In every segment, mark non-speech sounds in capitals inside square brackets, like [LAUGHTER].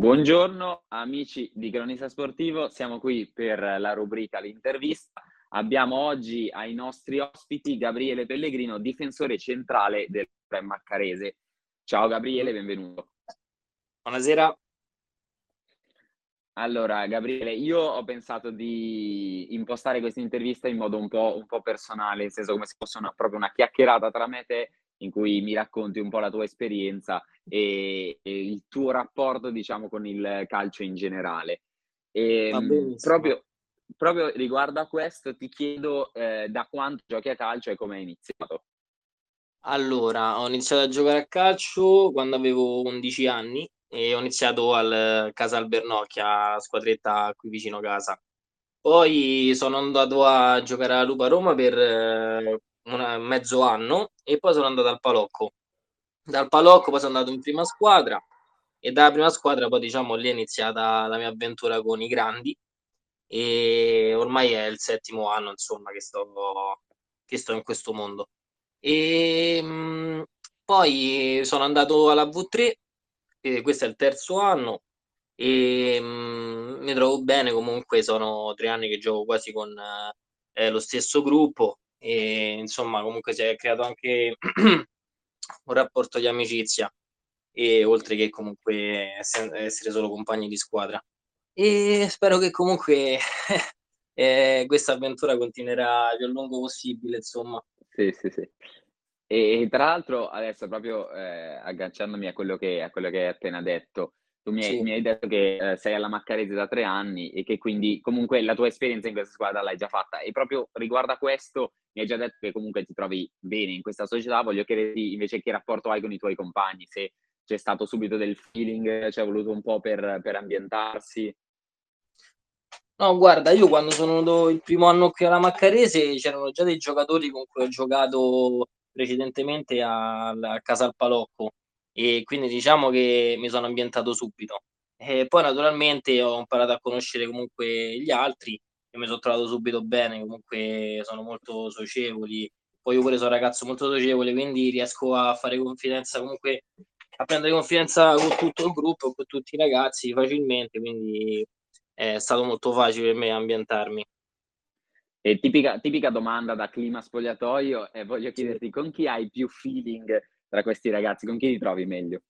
Buongiorno amici di Cronista Sportivo, siamo qui per la rubrica L'intervista. Abbiamo oggi ai nostri ospiti Gabriele Pellegrino, difensore centrale del Maccarese. Ciao Gabriele, benvenuto. Buonasera. Allora, Gabriele, io ho pensato di impostare questa intervista in modo un po', un po personale, nel senso come se fosse una, proprio una chiacchierata tra me e te in cui mi racconti un po' la tua esperienza e, e il tuo rapporto, diciamo, con il calcio in generale. E, ehm, proprio, proprio, riguardo a questo ti chiedo eh, da quanto giochi a calcio e come hai iniziato. Allora, ho iniziato a giocare a calcio quando avevo 11 anni e ho iniziato al Casal Bernocchia, squadretta qui vicino casa. Poi sono andato a giocare a Lupa Roma per eh, un mezzo anno e poi sono andato al Palocco. Dal Palocco poi sono andato in prima squadra e dalla prima squadra poi diciamo lì è iniziata la mia avventura con i grandi e ormai è il settimo anno insomma che sto, che sto in questo mondo. E mh, poi sono andato alla V3, e questo è il terzo anno e mh, mi trovo bene comunque sono tre anni che gioco quasi con eh, lo stesso gruppo e insomma comunque si è creato anche [CLEARS THROAT] un rapporto di amicizia e oltre che comunque essere solo compagni di squadra. E spero che comunque [LAUGHS] eh, questa avventura continuerà il più a lungo possibile insomma. Sì sì sì. E, tra l'altro adesso proprio eh, agganciandomi a quello, che, a quello che hai appena detto tu mi hai, sì. mi hai detto che eh, sei alla Maccarese da tre anni e che quindi comunque la tua esperienza in questa squadra l'hai già fatta e proprio riguardo a questo mi hai già detto che comunque ti trovi bene in questa società, voglio chiederti invece che rapporto hai con i tuoi compagni, se c'è stato subito del feeling, ci è voluto un po' per, per ambientarsi. No, guarda, io quando sono venuto il primo anno qui alla Maccarese c'erano già dei giocatori con cui ho giocato precedentemente a, a Casal Palocco e quindi diciamo che mi sono ambientato subito. E poi naturalmente ho imparato a conoscere comunque gli altri e mi sono trovato subito bene, comunque sono molto socievoli, poi io pure sono un ragazzo molto socievole, quindi riesco a fare confidenza comunque a prendere confidenza con tutto il gruppo, con tutti i ragazzi facilmente, quindi è stato molto facile per me ambientarmi. E tipica, tipica domanda da clima spogliatoio, e voglio chiederti con chi hai più feeling tra questi ragazzi? Con chi ti trovi meglio?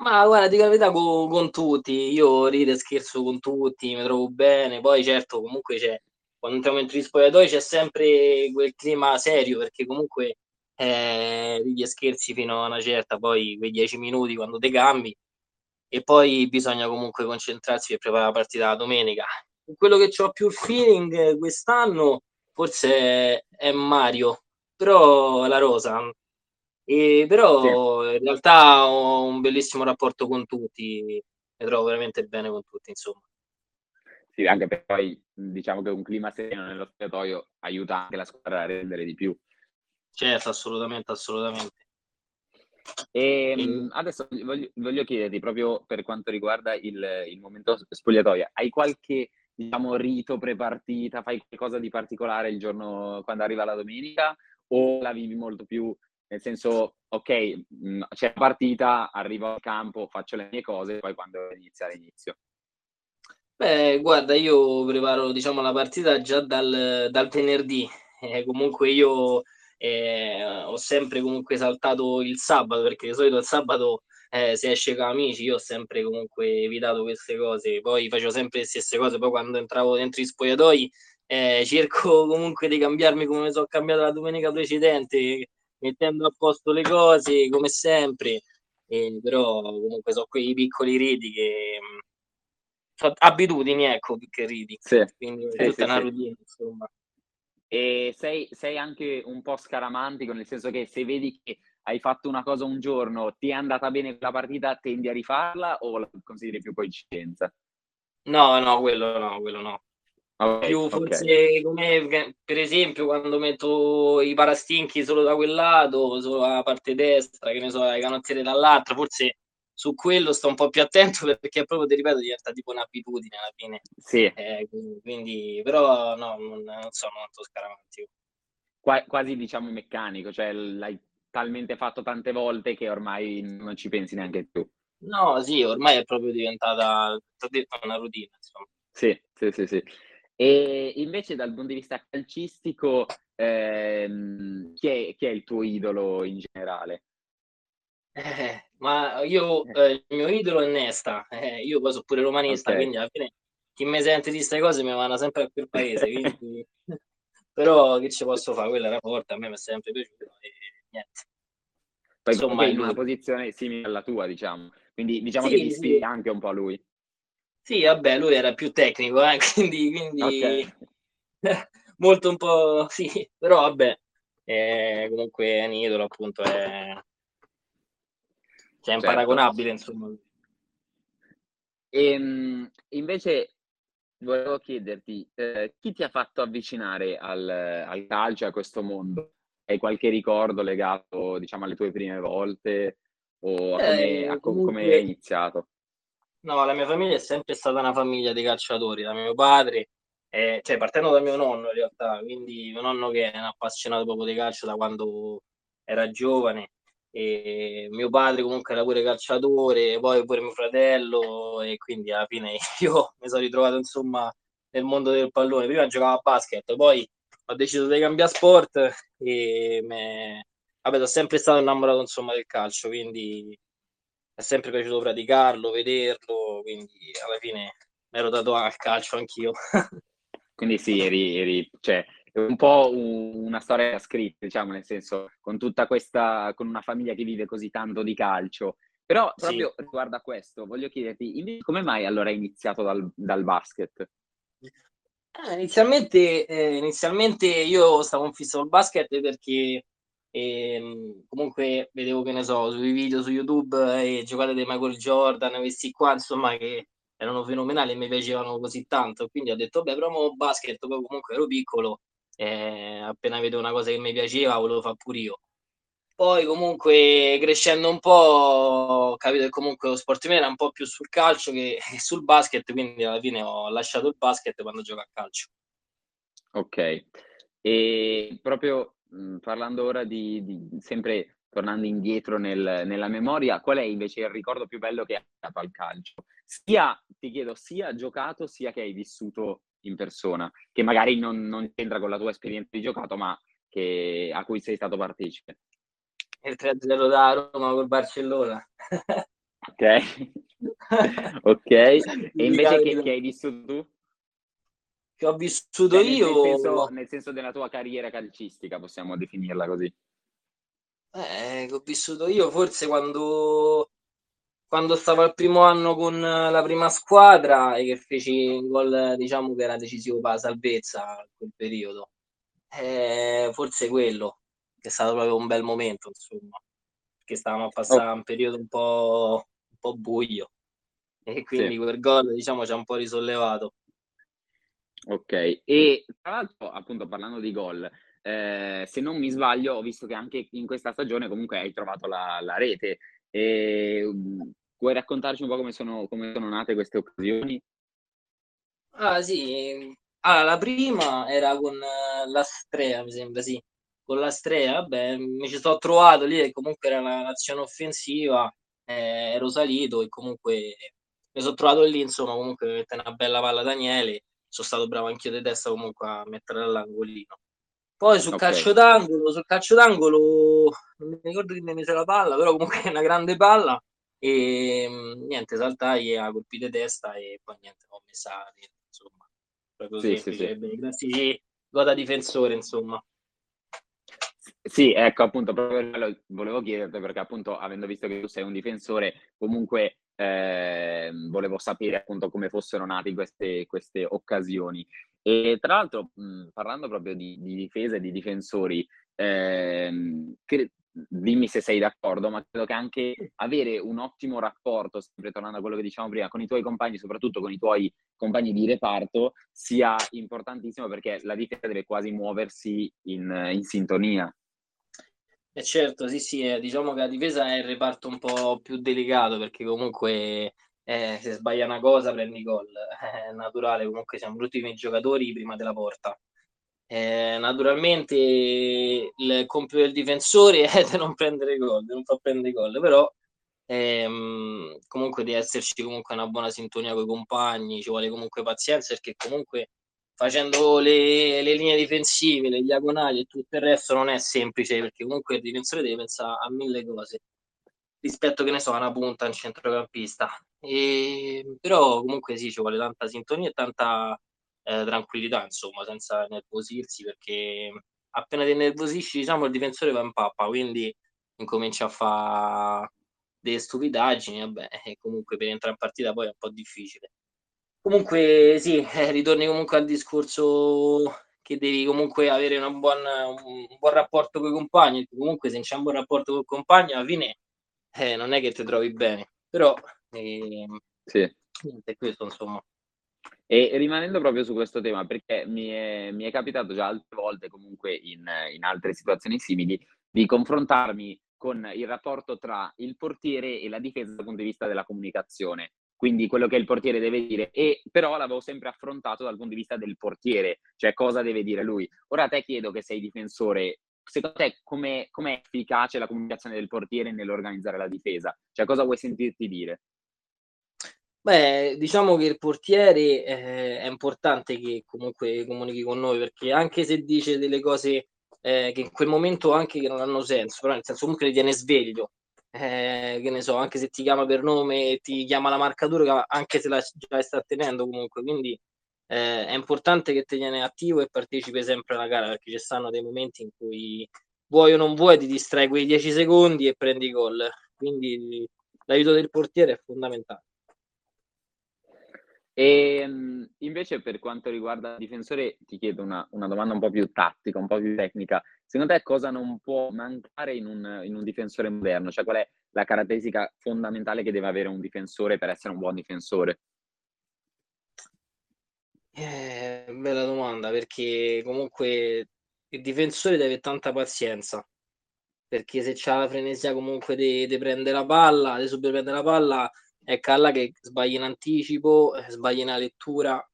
Ma guarda, di verità con, con, tutti, io rido e scherzo con tutti, mi trovo bene, poi certo comunque c'è, quando entriamo in spogliatoi c'è sempre quel clima serio, perché comunque eh, ridi e scherzi fino a una certa, poi quei dieci minuti quando te cambi, e poi bisogna comunque concentrarsi per preparare la partita la domenica. Quello che ho più feeling quest'anno forse è Mario, però la Rosa, e però sì. in realtà ho un bellissimo rapporto con tutti, mi trovo veramente bene con tutti, insomma. Sì, anche perché poi diciamo che un clima sereno nello spogliatoio aiuta anche la squadra a rendere di più. Certo, assolutamente, assolutamente. E, e... adesso voglio, voglio, chiederti proprio per quanto riguarda il, il momento spogliatoio, hai qualche diciamo, rito pre-partita, fai qualcosa di particolare il giorno quando arriva la domenica o la vivi molto più nel senso, ok, mh, c'è la partita, arrivo al campo, faccio le mie cose, poi quando inizia l'inizio. Beh, guarda, io preparo diciamo, la partita già dal, dal venerdì. Eh, comunque io eh, ho sempre comunque saltato il sabato, perché di solito il sabato eh, si esce con amici, io ho sempre comunque evitato queste cose. Poi facevo sempre le stesse cose, poi quando entravo dentro i spogliatoi eh, cerco [LAUGHS] comunque di cambiarmi come mi sono cambiato la domenica precedente, mettendo a posto le cose come sempre, eh, però comunque sono quei piccoli riti che mm, sono abitudini, ecco, più che riti. Sì. Quindi è tutta sì, una sì. routine, insomma. E sei, sei, anche un po' scaramantico, nel senso che se vedi che hai fatto una cosa un giorno, ti è andata bene la partita, tendi a rifarla o la consideri più coincidenza? No, no, quello no, quello no. Okay, più forse okay. come per esempio quando metto i parastinchi solo da quel lato, solo la parte destra, che ne so, le canottiere dall'altra, forse su quello sto un po' più attento [LAUGHS] perché proprio ti ripeto diventa tipo un'abitudine alla fine. Sì. Eh, quindi, però no, non, non sono molto scaramantico. Qua, quasi diciamo meccanico, cioè l'hai talmente fatto tante volte che ormai non ci pensi neanche tu. No, sì, ormai è proprio diventata, una routine, insomma. Sì, sì, sì, sì. E invece dal punto di vista calcistico, ehm, chi è chi è il tuo idolo in generale? Eh, ma io Eh. ehm, il mio idolo è Nesta, eh, io poi so' pure romanista, Okay. quindi alla fine chi mi sente di 'ste cose mi manda sempre a quel paese, [LAUGHS] quindi [LAUGHS] però che ci posso fa', quello era forte, a me m'è sempre piaciuto e niente. Poi Insomma è in una posizione simile alla tua, diciamo. Quindi diciamo che ti Sì, ispiri sì. anche un po' a lui. Sì, vabbè, lui era più tecnico, eh, [LAUGHS] quindi quindi Okay. [LAUGHS] molto un po' sì, però vabbè, ehm, comunque è un idolo appunto, è cioè è Certo. imparagonabile insomma. Ehm, invece volevo chiederti, ehm, chi ti ha fatto avvicinare al al calcio e a questo mondo? Hai qualche ricordo legato, diciamo, alle tue prime volte o a come a Eh, co come hai comunque iniziato? No, la mia famiglia è sempre stata una famiglia di calciatori, da mio padre ehm, cioè partendo da mio nonno in realtà, quindi mio nonno che è un appassionato proprio di calcio da quando era giovane, e mio padre comunque era pure calciatore, poi pure mio fratello e quindi alla fine [LAUGHS] io mi son ritrovato insomma nel mondo del pallone. Prima giocavo a basket, poi ho deciso di cambià sport e m'è vabbè so' sempre stato innamorato insomma del calcio, quindi m'è sempre piaciuto praticarlo, vederlo, quindi alla fine m'ero dato al calcio anch'io. [LAUGHS] Quindi sì, eri eri cioè è un po' una storia scritta, diciamo, nel senso, con tutta questa con una famiglia che vive così tanto di calcio. Però Sì. proprio riguardo a questo, voglio chiederti, come mai allora hai iniziato dal dal basket? Eh, inizialmente ehm, inizialmente io stavo in fissa col basket perché, ehm, comunque vedevo, che ne so, sui video su YouTube, ehm, giocate dei Michael Jordan, questi qua insomma che erano fenomenali e mi piacevano così tanto, quindi ho detto: "Vabbè provo basket", poi comunque ero piccolo, ehm, appena vedevo una cosa che mi piaceva volevo fa' pure io. Poi comunque crescendo un po' ho capito che comunque lo sport me era un po' più sul calcio che [LAUGHS] sul basket, quindi alla fine ho lasciato il basket quando gioco a calcio. Okay. E proprio, mhmm, parlando ora di di sempre tornando indietro nel nella memoria, qual è invece il ricordo più bello che hai legato al calcio? Sia ti chiedo, sia giocato, sia che hai vissuto in persona, che magari non non c'entra con la tua esperienza di giocato, ma che a cui sei stato partecipe. Il 3-0 da Roma col Barcellona. Okay. [LAUGHS] Okay. E invece che che hai vissuto tu? Che ho vissuto Cioè nel nel senso io nel senso della tua carriera calcistica, possiamo definirla così. Eh, che ho vissuto io forse quando quando stavo al primo anno con la prima squadra e che feci un gol, diciamo che era decisivo per la salvezza in quel periodo. Eh, forse quello, che è stato proprio un bel momento insomma, che stavamo a O passà un periodo un po' un po' buio e Sì. quindi quel gol diciamo ci ha un po' risollevato. Okay. E tra l'altro, appunto parlando di gol, ehm, se non mi sbaglio ho visto che anche in questa stagione comunque hai trovato la la rete. Ehm, vuoi raccontarci un po' come sono come sono nate queste occasioni? Ah sì, allora la prima era con l'Astrea mi sembra, sì. Con l'Astrea, vabbè, mi ci so' trovato lì e comunque era una un'azione offensiva, ehm, ero salito e comunque mi so' trovato lì insomma, comunque mette 'na bella palla Daniele, so' stato bravo anch'io de testa comunque a metterla all'angolino. Poi sul Okay. calcio d'angolo sul calcio d'angolo non mi ricordo chi mi mise la palla, però comunque [LAUGHS] è una grande palla, ehm, niente saltai e a colpi de testa e poi niente l'ho messa dentro insomma. Proprio Sì, sì, semplice sì. e beh, i classici gol da difensore insomma. Sì, ecco appunto proprio volevo chiedertelo perché appunto, avendo visto che tu sei un difensore, comunque, ehm, volevo sapere appunto come fossero nati queste queste occasioni. E tra l'altro, mhmm, parlando proprio di di difesa e di difensori, ehm, cre dimmi se sei d'accordo, ma credo che anche avere un ottimo rapporto, sempre tornando a quello che dicevamo prima, con i tuoi compagni, soprattutto con i tuoi compagni di reparto, sia importantissimo perché la difesa deve quasi muoversi in in sintonia. Eh certo, sì, sì, eh, diciamo che la difesa è il reparto un po' più delicato perché comunque, eh, se sbaglia una cosa prendi gol. Eh, [LAUGHS] è naturale, comunque siamo tutti i giocatori prima della porta. Ehm, naturalmente il compito del difensore [LAUGHS] è de non prendere gol, de non far prendere gol, però ehm, comunque di esserci comunque una buona sintonia con i compagni, ci vuole comunque pazienza perché comunque facendo le, le, linee difensive, le diagonali e tutto il resto non è semplice perché comunque il difensore deve pensare a mille cose rispetto che ne so a una punta, un centrocampista. E, però comunque sì, ci vuole tanta sintonia e tanta eh, tranquillità, insomma, senza nervosirsi perché appena ti nervosisci, diciamo, il difensore va in pappa, quindi incomincia a fare delle stupidaggini, vabbè, e comunque per entrare in partita poi è un po' difficile. Comunque sì, [LAUGHS] eh, ritorni comunque al discorso che devi comunque avere una buona, un buon rapporto con i compagni, comunque se non c'è un buon rapporto con i compagni alla fine eh, non è che ti trovi bene, però eh, sì. niente, questo insomma. E rimanendo proprio su questo tema, perché mi è, mi è capitato già altre volte, comunque in, in, altre situazioni simili, di confrontarmi con il rapporto tra il portiere e la difesa dal punto di vista della comunicazione. Quindi quello che il portiere deve dire, e però l'avevo sempre affrontato dal punto di vista del portiere, cioè cosa deve dire lui. Ora te chiedo che sei difensore, secondo te com'è, com'è efficace la comunicazione del portiere nell'organizzare la difesa? Cioè cosa vuoi sentirti dire? Beh, diciamo che il portiere eh, è importante che comunque comunichi con noi perché anche se dice delle cose eh, che in quel momento anche che non hanno senso, però nel senso comunque li tiene sveglio, eh, che ne so, anche se ti chiama per nome e ti chiama la marcatura, anche se la già sta tenendo comunque, quindi eh, è importante che ti tieni attivo e partecipi sempre alla gara perché ci stanno dei momenti in cui vuoi o non vuoi ti distrai quei 10 secondi e prendi gol. Quindi l'aiuto del portiere è fondamentale e ehm, invece per quanto riguarda il difensore ti chiedo una, una, domanda un po' più tattica, un po' più tecnica. Secondo te cosa non può mancare in un, in un difensore moderno? Cioè qual è la caratteristica fondamentale che deve avere un difensore per essere un buon difensore? Eh, bella domanda, perché comunque il difensore deve avere tanta pazienza, perché se c'ha la frenesia comunque di prendere la palla, di subito prendere la palla, è Calla che sbaglia in anticipo, eh, sbaglia in lettura,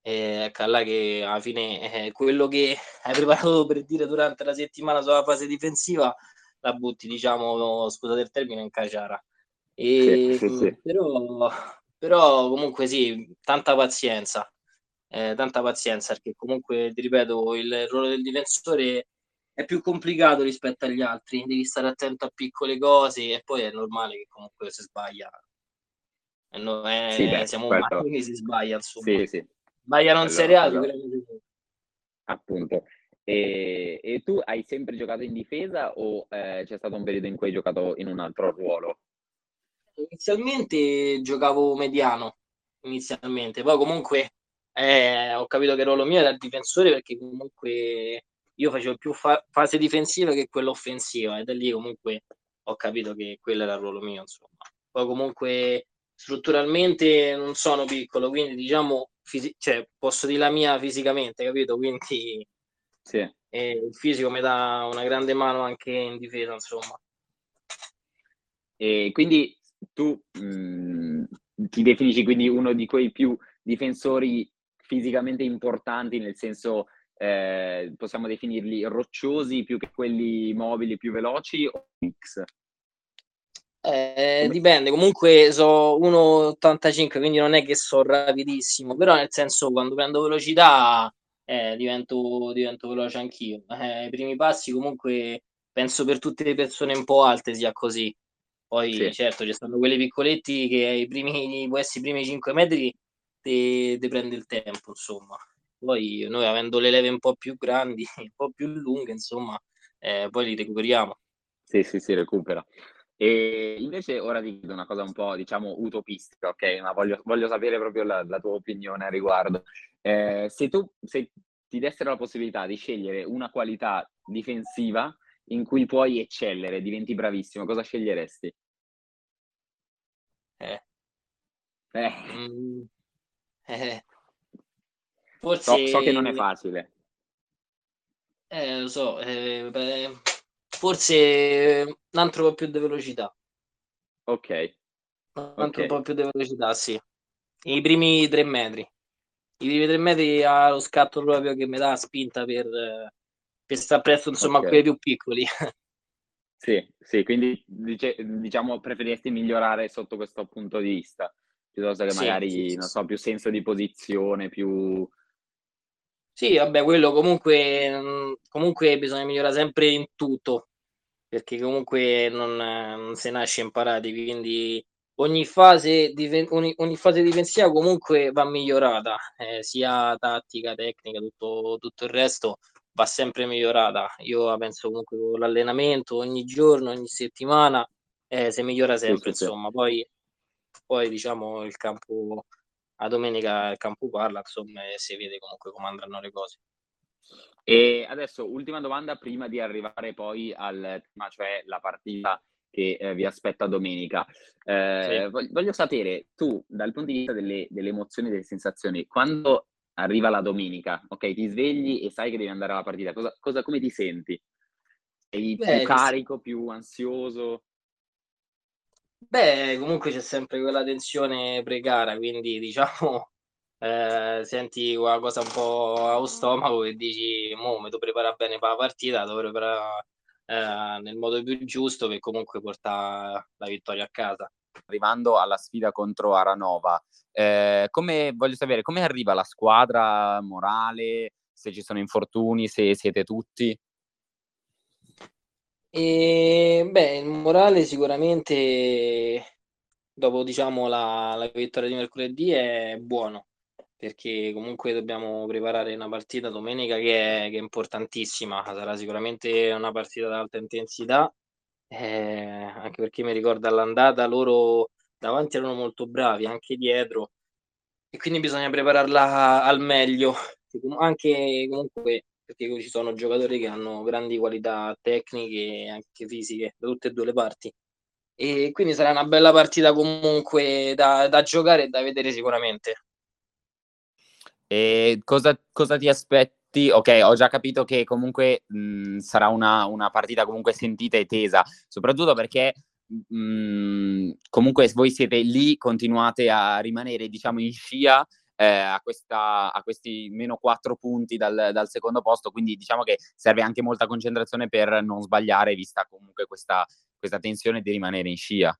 è Calla che alla fine è quello che [LAUGHS] hai preparato per dire durante la settimana sulla fase difensiva, la butti, diciamo, scusate il termine, in caciara. E, sì, sì, sì. Però, però comunque sì, tanta pazienza eh, tanta pazienza perché comunque ti ripeto il ruolo del difensore è più complicato rispetto agli altri devi stare attento a piccole cose e poi è normale che comunque si sbaglia no, è, sì, beh, siamo umani quindi si sbaglia insomma sì, sì. sbaglia non Serie A appunto. E, e, tu hai sempre giocato in difesa o eh, c'è stato un periodo in cui hai giocato in un altro ruolo? Inizialmente giocavo mediano, inizialmente, poi comunque eh, ho capito che il ruolo mio era il difensore perché comunque io facevo più fa- fase difensiva che quella offensiva. E da lì comunque ho capito che quello era il ruolo mio insomma. Poi comunque strutturalmente non sono piccolo quindi diciamo fisi- cioè, posso dire la mia fisicamente capito quindi sì. eh, il fisico mi dà una grande mano anche in difesa insomma e quindi tu mh, mm, ti definisci quindi uno di quei più difensori fisicamente importanti, nel senso eh, possiamo definirli rocciosi più che quelli mobili più veloci o mix? Eh, dipende, comunque so 1,85, quindi non è che so rapidissimo, però nel senso quando prendo velocità eh, divento, divento, veloce anch'io. Eh, I primi passi comunque penso per tutte le persone un po' alte sia così. Poi sì. certo ci stanno quelli piccoletti che ai primi, può essere i primi 5 metri ti prende il tempo, insomma. Poi noi avendo le leve un po' più grandi, [LAUGHS] un po' più lunghe, insomma, eh, poi li recuperiamo. Sì, sì, si recupera. E invece ora ti chiedo una cosa un po', diciamo, utopistica, ok? Ma voglio, voglio sapere proprio la, la, tua opinione a riguardo. Eh, se tu se ti dessero la possibilità di scegliere una qualità difensiva in cui puoi eccellere, diventi bravissimo, cosa sceglieresti? Eh. Eh. Mm. [LAUGHS] Eh, forse... So, so, che non è facile. Eh, lo so, eh, beh, forse un altro po' più di velocità. Ok. Un altro okay. po' più di velocità, sì. I primi tre metri. I primi tre metri ha lo scatto proprio che mi dà spinta per, per stare presto, insomma, okay. a quelli più piccoli. [LAUGHS] Sì, sì, quindi dice, diciamo preferiresti migliorare sotto questo punto di vista, piuttosto che magari, sì, sì, non so, più senso di posizione, più Sì, vabbè, quello comunque, mhmm, comunque bisogna migliorare sempre in tutto, perché comunque non non se nasce imparati, quindi ogni fase diven ogni ogni fase difensiva comunque va migliorata, ehm, sia tattica, tecnica, tutto tutto il resto va sempre migliorata. Io penso comunque con l'allenamento ogni giorno, ogni settimana, ehm, si migliora sempre sì, sì. insomma. Poi poi diciamo il campo a domenica il campo parla, insomma, e si vede comunque come andranno le cose. E adesso ultima domanda prima di arrivare poi al tema, cioè la partita che, ehm, vi aspetta domenica. Sì. Ehm, vog voglio sapere, tu dal punto di vista delle delle emozioni, delle sensazioni, quando arriva la domenica, okay, ti svegli e sai che devi andare alla partita, cosa cosa come ti senti? Sei più Beh, s carico, più ansioso? Beh, comunque c'è sempre quella tensione pre-gara, quindi [LAUGHS] diciamo, ehm, senti quella cosa un po' allo stomaco e dici: "Mo' mi devo preparà bene per la partita, devo preparà, ehm, nel modo più giusto per comunque portà la vittoria a casa". Arrivando alla sfida contro Aranova, ehm, come voglio sapere, come arriva la squadra, morale, se ci sono infortuni, se siete tutti? Ehm, beh, il morale sicuramente dopo diciamo la la vittoria di mercoledì è buono, perché comunque dobbiamo preparare una partita domenica che è che è importantissima. Sarà sicuramente una partita ad alta intensità, ehm, anche perché mi ricordo all'andata loro davanti erano molto bravi, anche dietro, e quindi bisogna prepararla al meglio. Anche comunque perché ci sono giocatori che hanno grandi qualità tecniche e anche fisiche da tutte e 2 le parti. E quindi sarà una bella partita comunque da da giocare e da vedere sicuramente. E cosa cosa ti aspetti okay, ho già capito che comunque, mhmm, sarà una una partita comunque sentita e tesa, soprattutto perché, mhmm, comunque voi siete lì, continuate a rimanere diciamo in scia, ehm, a questa a questi -4 punti dal dal secondo posto, quindi diciamo che serve anche molta concentrazione per non sbagliare, vista comunque questa questa tensione di rimanere in scia.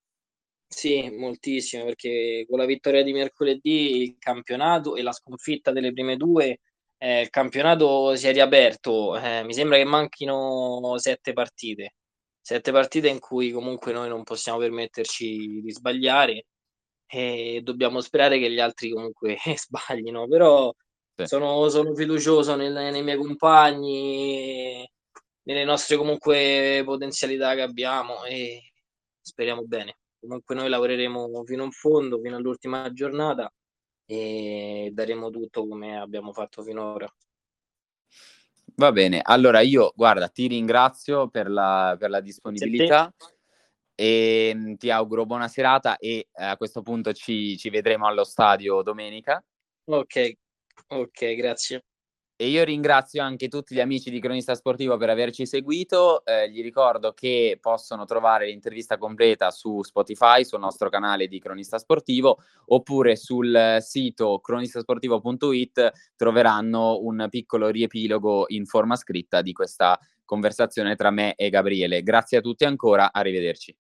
Sì, moltissimo, perché con la vittoria di mercoledì il campionato e la sconfitta delle prime 2, ehm, il campionato si è riaperto. Eh, mi sembra che manchino 7 partite. 7 partite in cui comunque noi non possiamo permetterci di sbagliare e dobbiamo sperare che gli altri comunque [LAUGHS] sbaglino, però Sì. sono sono fiducioso nel nei miei compagni, nelle nostre comunque potenzialità che abbiamo e speriamo bene. Comunque noi lavoreremo fino in fondo, fino all'ultima giornata e daremo tutto come abbiamo fatto finora. Va bene, allora io guarda ti ringrazio per la per la Grazie a te. Disponibilità, ehm, ti auguro buona serata e a questo punto ci ci vedremo allo stadio domenica. Okay, okay, grazie. E io ringrazio anche tutti gli amici di Cronista Sportivo per averci seguito, ehm, gli ricordo che possono trovare l'intervista completa su Spotify, sul nostro canale di Cronista Sportivo, oppure sul sito cronistasportivo.it troveranno un piccolo riepilogo in forma scritta di questa conversazione tra me e Gabriele. Grazie a tutti ancora, arrivederci.